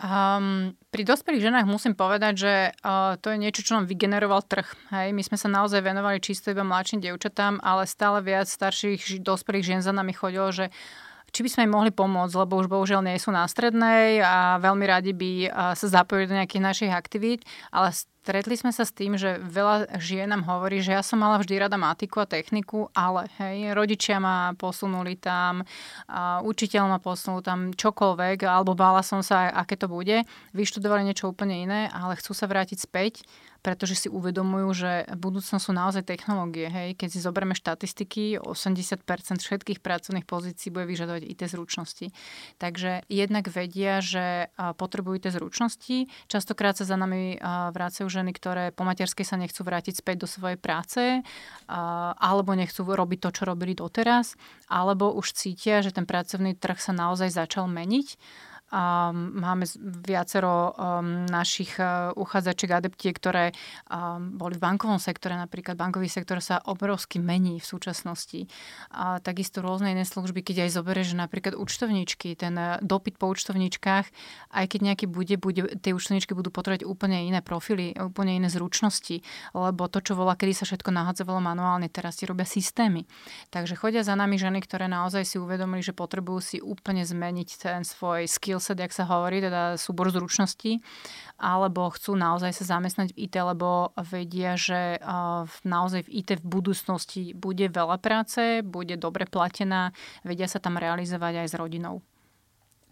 Um, pri dospelých ženách musím povedať, že uh, to je niečo, čo nám vygeneroval trh. Hej. My sme sa naozaj venovali čisto iba mladším dievčatám, ale stále viac starších dospelých žien za nami chodilo, že či by sme im mohli pomôcť, lebo už bohužiaľ nie sú na strednej a veľmi radi by sa zapojili do nejakých našich aktivít, ale stretli sme sa s tým, že veľa žien nám hovorí, že ja som mala vždy rada matiku a techniku, ale hej, rodičia ma posunuli tam, a učiteľ ma posunul tam čokoľvek, alebo bála som sa, aké to bude. Vyštudovali niečo úplne iné, ale chcú sa vrátiť späť pretože si uvedomujú, že budúcnosť sú naozaj technológie. Hej? Keď si zoberieme štatistiky, 80% všetkých pracovných pozícií bude vyžadovať IT zručnosti. Takže jednak vedia, že potrebujú IT zručnosti. Častokrát sa za nami vrácajú ženy, ktoré po materskej sa nechcú vrátiť späť do svojej práce, alebo nechcú robiť to, čo robili doteraz, alebo už cítia, že ten pracovný trh sa naozaj začal meniť máme viacero um, našich uh, uchádzačiek adeptie, ktoré um, boli v bankovom sektore. Napríklad bankový sektor sa obrovsky mení v súčasnosti. A takisto rôzne iné služby, keď aj zoberieš napríklad účtovníčky, ten uh, dopyt po účtovníčkach, aj keď nejaký bude, bude tie účtovníčky budú potrebovať úplne iné profily, úplne iné zručnosti, lebo to, čo volá, kedy sa všetko nahadzovalo manuálne, teraz si robia systémy. Takže chodia za nami ženy, ktoré naozaj si uvedomili, že potrebujú si úplne zmeniť ten svoj skill skillset, jak sa hovorí, teda súbor zručností, alebo chcú naozaj sa zamestnať v IT, lebo vedia, že naozaj v IT v budúcnosti bude veľa práce, bude dobre platená, vedia sa tam realizovať aj s rodinou.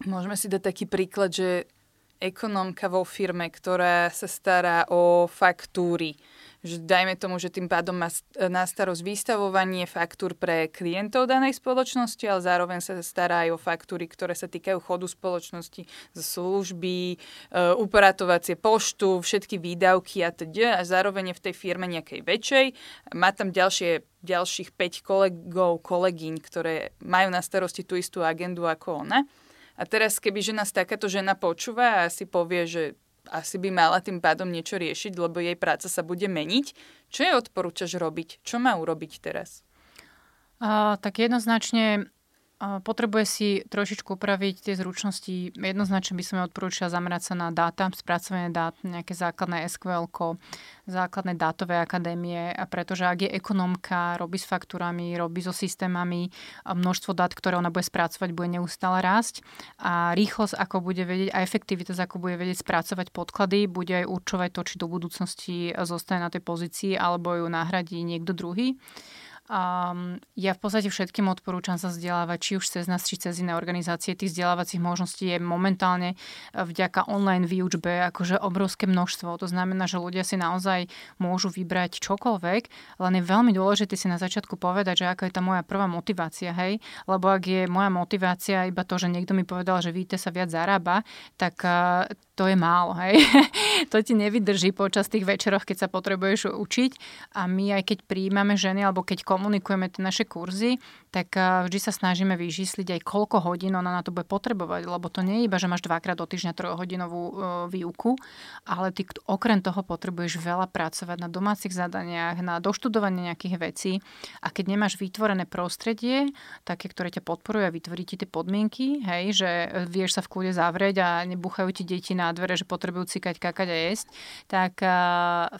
Môžeme si dať taký príklad, že ekonomka vo firme, ktorá sa stará o faktúry, že dajme tomu, že tým pádom má na starosť vystavovanie faktúr pre klientov danej spoločnosti, ale zároveň sa stará aj o faktúry, ktoré sa týkajú chodu spoločnosti, služby, e, upratovacie poštu, všetky výdavky a teda a zároveň je v tej firme nejakej väčšej. Má tam ďalšie ďalších 5 kolegov, kolegyň, ktoré majú na starosti tú istú agendu ako ona. A teraz, keby že nás takáto žena počúva a si povie, že asi by mala tým pádom niečo riešiť, lebo jej práca sa bude meniť. Čo je odporúčaš robiť? Čo má urobiť teraz? Uh, tak jednoznačne potrebuje si trošičku upraviť tie zručnosti. Jednoznačne by som odporúčala zamerať sa na dáta, spracovanie dát, nejaké základné SQL, základné dátové akadémie, a pretože ak je ekonomka, robí s faktúrami, robí so systémami, množstvo dát, ktoré ona bude spracovať, bude neustále rásť a rýchlosť, ako bude vedieť a efektivita, ako bude vedieť spracovať podklady, bude aj určovať to, či do budúcnosti zostane na tej pozícii alebo ju nahradí niekto druhý. Um, ja v podstate všetkým odporúčam sa vzdelávať, či už cez nás, či cez iné organizácie. Tých vzdelávacích možností je momentálne eh, vďaka online výučbe akože obrovské množstvo. To znamená, že ľudia si naozaj môžu vybrať čokoľvek, len je veľmi dôležité si na začiatku povedať, že aká je tá moja prvá motivácia, hej? Lebo ak je moja motivácia iba to, že niekto mi povedal, že víte sa viac zarába, tak uh, to je málo, hej. to ti nevydrží počas tých večeroch, keď sa potrebuješ učiť a my aj keď príjmame ženy alebo keď komunikujeme tie naše kurzy, tak eh, vždy sa snažíme vyžísliť aj koľko hodín ona na to bude potrebovať, lebo to nie je iba, že máš dvakrát do týždňa trojhodinovú eh, výuku, ale ty okrem toho potrebuješ veľa pracovať na domácich zadaniach, na doštudovanie nejakých vecí a keď nemáš vytvorené prostredie, také, ktoré ťa podporuje a vytvorí ti tie podmienky, hej, že vieš sa v kľude zavrieť a nebuchajú ti deti na na dvere, že potrebujú cikať, kakať a jesť, tak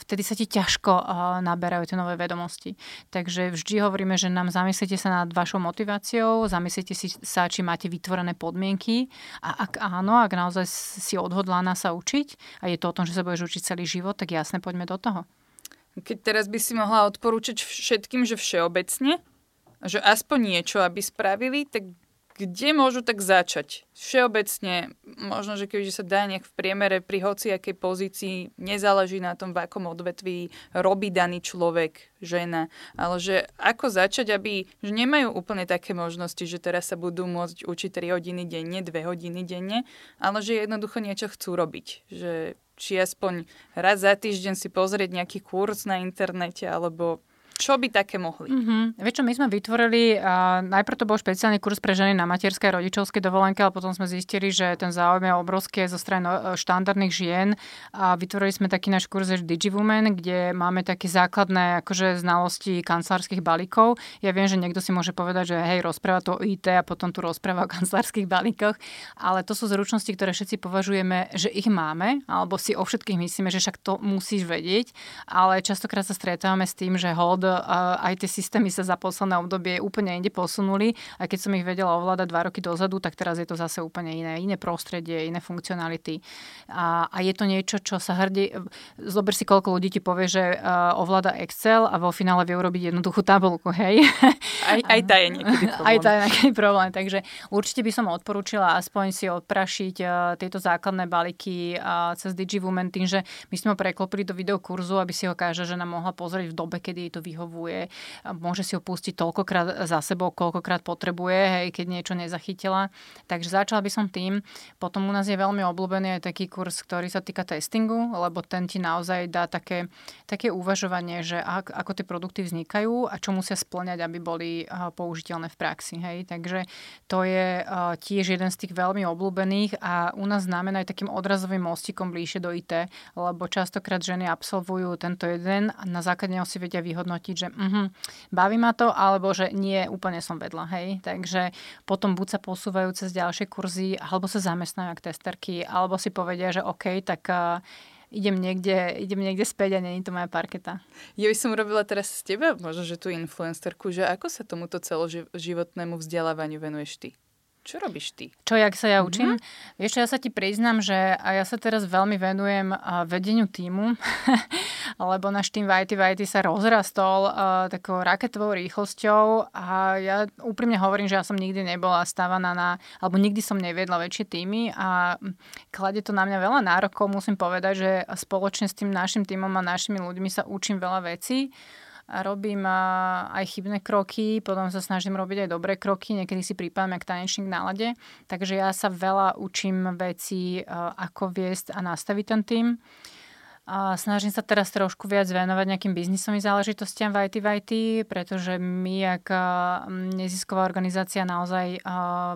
vtedy sa ti ťažko naberajú tie nové vedomosti. Takže vždy hovoríme, že nám zamyslite sa nad vašou motiváciou, zamyslite si sa, či máte vytvorené podmienky a ak áno, ak naozaj si odhodlána sa učiť a je to o tom, že sa budeš učiť celý život, tak jasne, poďme do toho. Keď teraz by si mohla odporúčať všetkým, že všeobecne, že aspoň niečo, aby spravili, tak kde môžu tak začať? Všeobecne, možno, že keďže sa dá nejak v priemere pri hociakej pozícii, nezáleží na tom, v akom odvetví robí daný človek, žena, ale že ako začať, aby že nemajú úplne také možnosti, že teraz sa budú môcť učiť 3 hodiny denne, 2 hodiny denne, ale že jednoducho niečo chcú robiť. Že či aspoň raz za týždeň si pozrieť nejaký kurz na internete, alebo čo by také mohli? Mm-hmm. Vieš čo, my sme vytvorili, uh, najprv to bol špeciálny kurz pre ženy na materskej a rodičovskej dovolenke, ale potom sme zistili, že ten záujem je obrovský zo strany no, štandardných žien a vytvorili sme taký náš kurz DigiWoman, kde máme také základné akože znalosti kancelárskych balíkov. Ja viem, že niekto si môže povedať, že hej, rozpráva to o IT a potom tu rozpráva o kancelárskych balíkoch, ale to sú zručnosti, ktoré všetci považujeme, že ich máme, alebo si o všetkých myslíme, že však to musíš vedieť, ale častokrát sa stretávame s tým, že hold aj tie systémy sa za posledné obdobie úplne inde posunuli. A keď som ich vedela ovládať dva roky dozadu, tak teraz je to zase úplne iné. Iné prostredie, iné funkcionality. A, a je to niečo, čo sa hrdí... Zober si, koľko ľudí ti povie, že ovláda Excel a vo finále vie urobiť jednoduchú tabulku, hej? Aj, aj tá je niekedy problém. Aj tá je niekedy problém. Takže určite by som odporúčila aspoň si odprašiť tieto základné balíky cez DigiWoman tým, že my sme ho preklopili do videokurzu, aby si ho každá žena mohla pozrieť v dobe, kedy jej to vyhovuje vyhovuje. Môže si ho pustiť toľkokrát za sebou, koľkokrát potrebuje, hej, keď niečo nezachytila. Takže začala by som tým. Potom u nás je veľmi obľúbený aj taký kurz, ktorý sa týka testingu, lebo ten ti naozaj dá také, také uvažovanie, že ak, ako tie produkty vznikajú a čo musia splňať, aby boli použiteľné v praxi. Hej. Takže to je tiež jeden z tých veľmi obľúbených a u nás znamená aj takým odrazovým mostikom bližšie do IT, lebo častokrát ženy absolvujú tento jeden a na základe si vedia vyhodnotiť, cítiť, že uh-huh, baví ma to, alebo že nie, úplne som vedla, hej. Takže potom buď sa posúvajú cez ďalšie kurzy, alebo sa zamestnajú ako testerky, alebo si povedia, že OK, tak uh, idem niekde, idem niekde späť a není to moja parketa. Ja by som robila teraz s teba, možno, že tú influencerku, že ako sa tomuto celoživotnému vzdelávaniu venuješ ty? Čo robíš ty? Čo, jak sa ja učím? Mm-hmm. Vieš, ja sa ti priznam, že ja sa teraz veľmi venujem vedeniu týmu, lebo náš tým v IT, v IT sa rozrastol uh, takou raketovou rýchlosťou a ja úprimne hovorím, že ja som nikdy nebola stávaná na, alebo nikdy som neviedla väčšie týmy a kladie to na mňa veľa nárokov. Musím povedať, že spoločne s tým našim týmom a našimi ľuďmi sa učím veľa vecí robím aj chybné kroky, potom sa snažím robiť aj dobré kroky, niekedy si prípadám jak tanečník na lade. Takže ja sa veľa učím veci, ako viesť a nastaviť ten tým. Snažím sa teraz trošku viac venovať nejakým biznisovým záležitostiam v IT, v IT, pretože my, ako nezisková organizácia, naozaj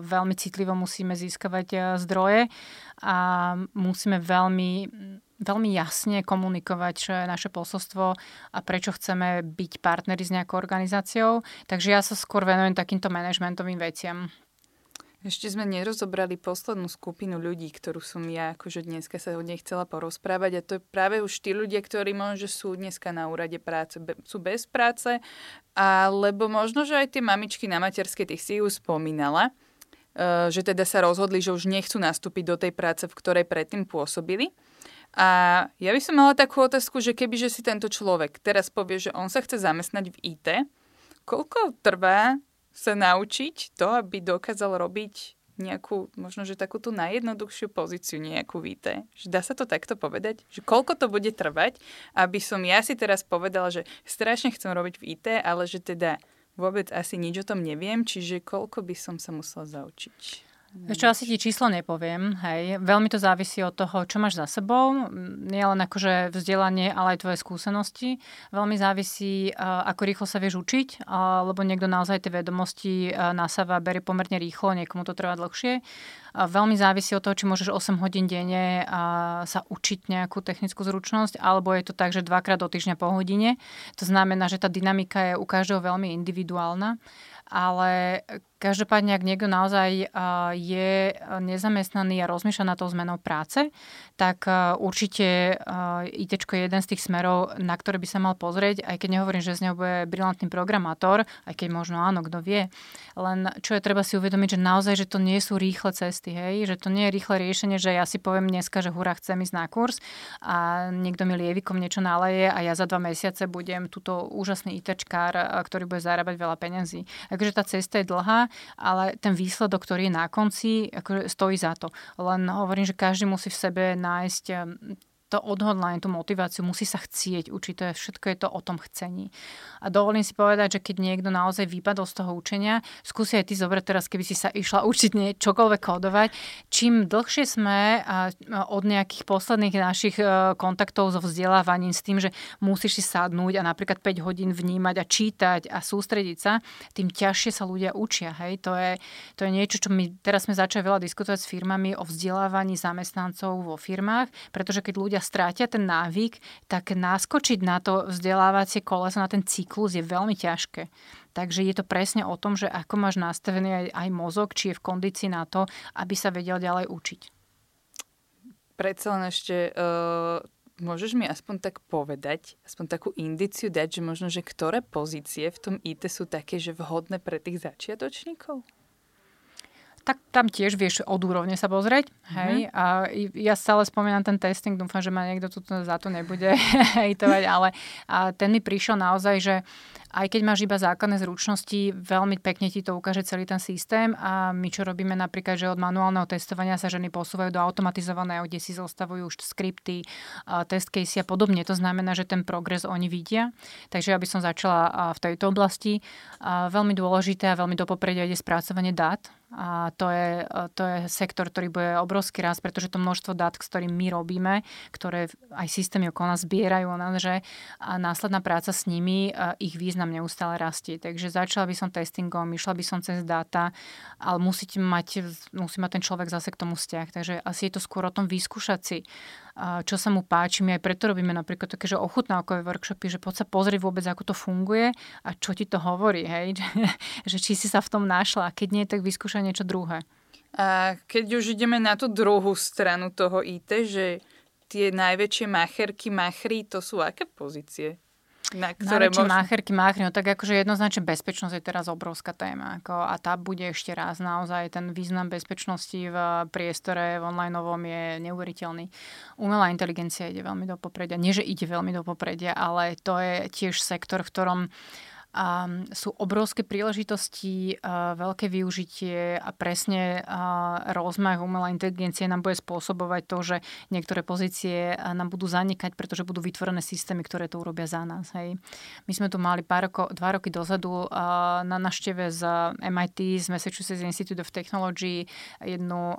veľmi citlivo musíme získavať zdroje a musíme veľmi veľmi jasne komunikovať, čo je naše posolstvo a prečo chceme byť partneri s nejakou organizáciou. Takže ja sa skôr venujem takýmto manažmentovým veciam. Ešte sme nerozobrali poslednú skupinu ľudí, ktorú som ja akože dneska sa o nej chcela porozprávať a to je práve už tí ľudia, ktorí možno, sú dneska na úrade práce, be, sú bez práce, alebo možno, že aj tie mamičky na materskej, tých si ju spomínala, uh, že teda sa rozhodli, že už nechcú nastúpiť do tej práce, v ktorej predtým pôsobili. A ja by som mala takú otázku, že keby že si tento človek teraz povie, že on sa chce zamestnať v IT, koľko trvá sa naučiť to, aby dokázal robiť nejakú, možno, že takú tú najjednoduchšiu pozíciu nejakú víte. Že dá sa to takto povedať? Že koľko to bude trvať, aby som ja si teraz povedala, že strašne chcem robiť v IT, ale že teda vôbec asi nič o tom neviem, čiže koľko by som sa musela zaučiť? Ešte asi ti číslo nepoviem, hej. Veľmi to závisí od toho, čo máš za sebou. Nie len akože vzdelanie, ale aj tvoje skúsenosti. Veľmi závisí, ako rýchlo sa vieš učiť, lebo niekto naozaj tie vedomosti nasáva, berie pomerne rýchlo, niekomu to trvá dlhšie. Veľmi závisí od toho, či môžeš 8 hodín denne sa učiť nejakú technickú zručnosť, alebo je to tak, že dvakrát do týždňa po hodine. To znamená, že tá dynamika je u každého veľmi individuálna ale Každopádne, ak niekto naozaj je nezamestnaný a rozmýšľa na tou zmenou práce, tak určite IT je jeden z tých smerov, na ktoré by sa mal pozrieť, aj keď nehovorím, že z neho bude brilantný programátor, aj keď možno áno, kto vie. Len čo je treba si uvedomiť, že naozaj, že to nie sú rýchle cesty, hej? že to nie je rýchle riešenie, že ja si poviem dneska, že hurá, chcem ísť na kurz a niekto mi lievikom niečo naleje a ja za dva mesiace budem túto úžasný ITčkár, ktorý bude zarábať veľa peňazí. Takže tá cesta je dlhá, ale ten výsledok, ktorý je na konci, akože stojí za to. Len hovorím, že každý musí v sebe nájsť to odhodlanie, tú motiváciu, musí sa chcieť učiť. To je, všetko je to o tom chcení. A dovolím si povedať, že keď niekto naozaj vypadol z toho učenia, skúsi aj ty zobrať teraz, keby si sa išla učiť nie, čokoľvek kódovať. Čím dlhšie sme od nejakých posledných našich e, kontaktov so vzdelávaním s tým, že musíš si sadnúť a napríklad 5 hodín vnímať a čítať a sústrediť sa, tým ťažšie sa ľudia učia. Hej? To, je, to je niečo, čo my teraz sme začali veľa diskutovať s firmami o vzdelávaní zamestnancov vo firmách, pretože keď ľudia strátia ten návyk, tak naskočiť na to vzdelávacie koleso, na ten cyklus je veľmi ťažké. Takže je to presne o tom, že ako máš nastavený aj, aj mozog, či je v kondícii na to, aby sa vedel ďalej učiť. Predsa len ešte uh, môžeš mi aspoň tak povedať, aspoň takú indiciu dať, že možno, že ktoré pozície v tom IT sú také, že vhodné pre tých začiatočníkov? Tak tam tiež vieš od úrovne sa pozrieť. Hej? Mm-hmm. A ja stále spomínam ten testing, dúfam, že ma niekto tu za to nebude hejtovať, ale a ten mi prišiel naozaj, že aj keď máš iba základné zručnosti, veľmi pekne ti to ukáže celý ten systém a my čo robíme napríklad, že od manuálneho testovania sa ženy posúvajú do automatizovaného, kde si zostavujú už skripty, test case a podobne. To znamená, že ten progres oni vidia. Takže ja by som začala v tejto oblasti. Veľmi dôležité a veľmi do popredia ide spracovanie dát a to je, to je sektor, ktorý bude obrovský rast, pretože to množstvo dát, s ktorým my robíme, ktoré aj systémy okolo nás zbierajú o že a následná práca s nimi, ich význam neustále rastie. Takže začala by som testingom, išla by som cez dáta, ale musí mať, musí mať ten človek zase k tomu vzťah. Takže asi je to skôr o tom vyskúšať si čo sa mu páči. My aj preto robíme napríklad také, že ochutnávkové workshopy, že poď sa pozrieť vôbec, ako to funguje a čo ti to hovorí, hej? že či si sa v tom našla a keď nie, tak vyskúšaj niečo druhé. A keď už ideme na tú druhú stranu toho IT, že tie najväčšie macherky, machry, to sú aké pozície? Na ktoré Najväčšie možno... mácherky, máchry, no tak akože jednoznačne bezpečnosť je teraz obrovská téma. Ako, a tá bude ešte raz. Naozaj ten význam bezpečnosti v priestore v online novom je neuveriteľný. Umelá inteligencia ide veľmi do popredia. Nie, že ide veľmi do popredia, ale to je tiež sektor, v ktorom a sú obrovské príležitosti, veľké využitie a presne a rozmach umelej inteligencie nám bude spôsobovať to, že niektoré pozície nám budú zanikať, pretože budú vytvorené systémy, ktoré to urobia za nás. Hej. My sme tu mali pár roko, dva roky dozadu na našteve z MIT, z Massachusetts Institute of Technology, jednu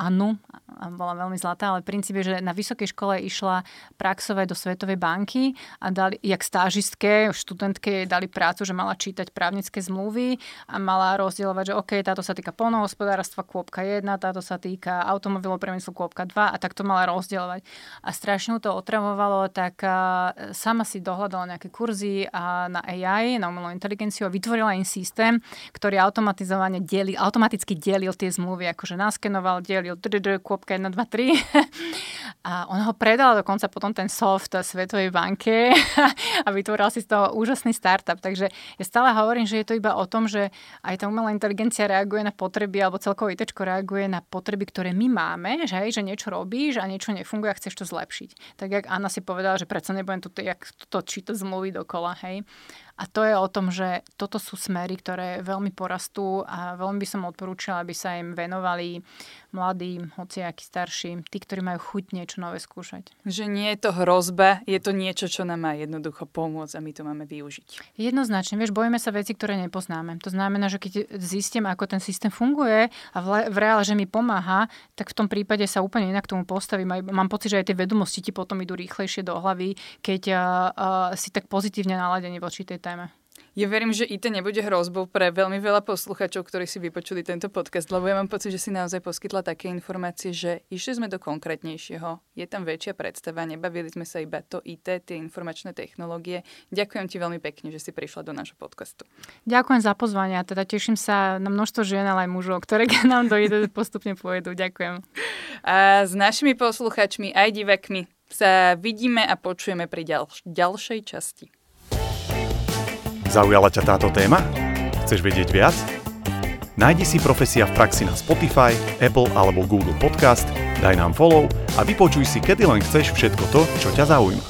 Annu, bola veľmi zlatá, ale princíp je, že na vysokej škole išla praxovať do Svetovej banky a dali, jak stážistke, študentke dali prácu, že mala čítať právnické zmluvy a mala rozdielovať, že OK, táto sa týka polnohospodárstva, kôpka 1, táto sa týka automobilov priemyslu, kôpka 2 a tak to mala rozdielovať. A strašne to otravovalo, tak sama si dohľadala nejaké kurzy na AI, na umelú inteligenciu a vytvorila im systém, ktorý automatizovane delil, automaticky delil tie zmluvy, akože naskenoval, delil, kôpka 1, 2, 3. a ona ho predala dokonca potom ten soft Svetovej banke a vytvorila si z toho úžasný startup. Takže ja stále hovorím, že je to iba o tom, že aj tá umelá inteligencia reaguje na potreby, alebo celkovo IT reaguje na potreby, ktoré my máme, že, hej, že niečo robíš a niečo nefunguje a chceš to zlepšiť. Tak jak Anna si povedala, že predsa nebudem tu jak to čítať zmluvy dokola, hej. A to je o tom, že toto sú smery, ktoré veľmi porastú a veľmi by som odporúčala, aby sa im venovali mladí, hociakí starší, tí, ktorí majú chuť niečo nové skúšať. Že nie je to hrozba, je to niečo, čo nám má jednoducho pomôcť a my to máme využiť. Jednoznačne, vieš, bojíme sa veci, ktoré nepoznáme. To znamená, že keď zistím, ako ten systém funguje a v, v reále, že mi pomáha, tak v tom prípade sa úplne inak tomu postavím. Aj, mám pocit, že aj tie vedomosti ti potom idú rýchlejšie do hlavy, keď uh, uh, si tak pozitívne naladený voči tej téme. Ja verím, že IT nebude hrozbou pre veľmi veľa posluchačov, ktorí si vypočuli tento podcast, lebo ja mám pocit, že si naozaj poskytla také informácie, že išli sme do konkrétnejšieho, je tam väčšia predstava, nebavili sme sa iba to IT, tie informačné technológie. Ďakujem ti veľmi pekne, že si prišla do nášho podcastu. Ďakujem za pozvanie a teda teším sa na množstvo žien, ale aj mužov, ktoré k nám do IT postupne pôjdu. Ďakujem. A s našimi posluchačmi aj divakmi sa vidíme a počujeme pri ďalš- ďalšej časti. Zaujala ťa táto téma? Chceš vedieť viac? Nájdi si Profesia v praxi na Spotify, Apple alebo Google Podcast, daj nám follow a vypočuj si kedy len chceš všetko to, čo ťa zaujíma.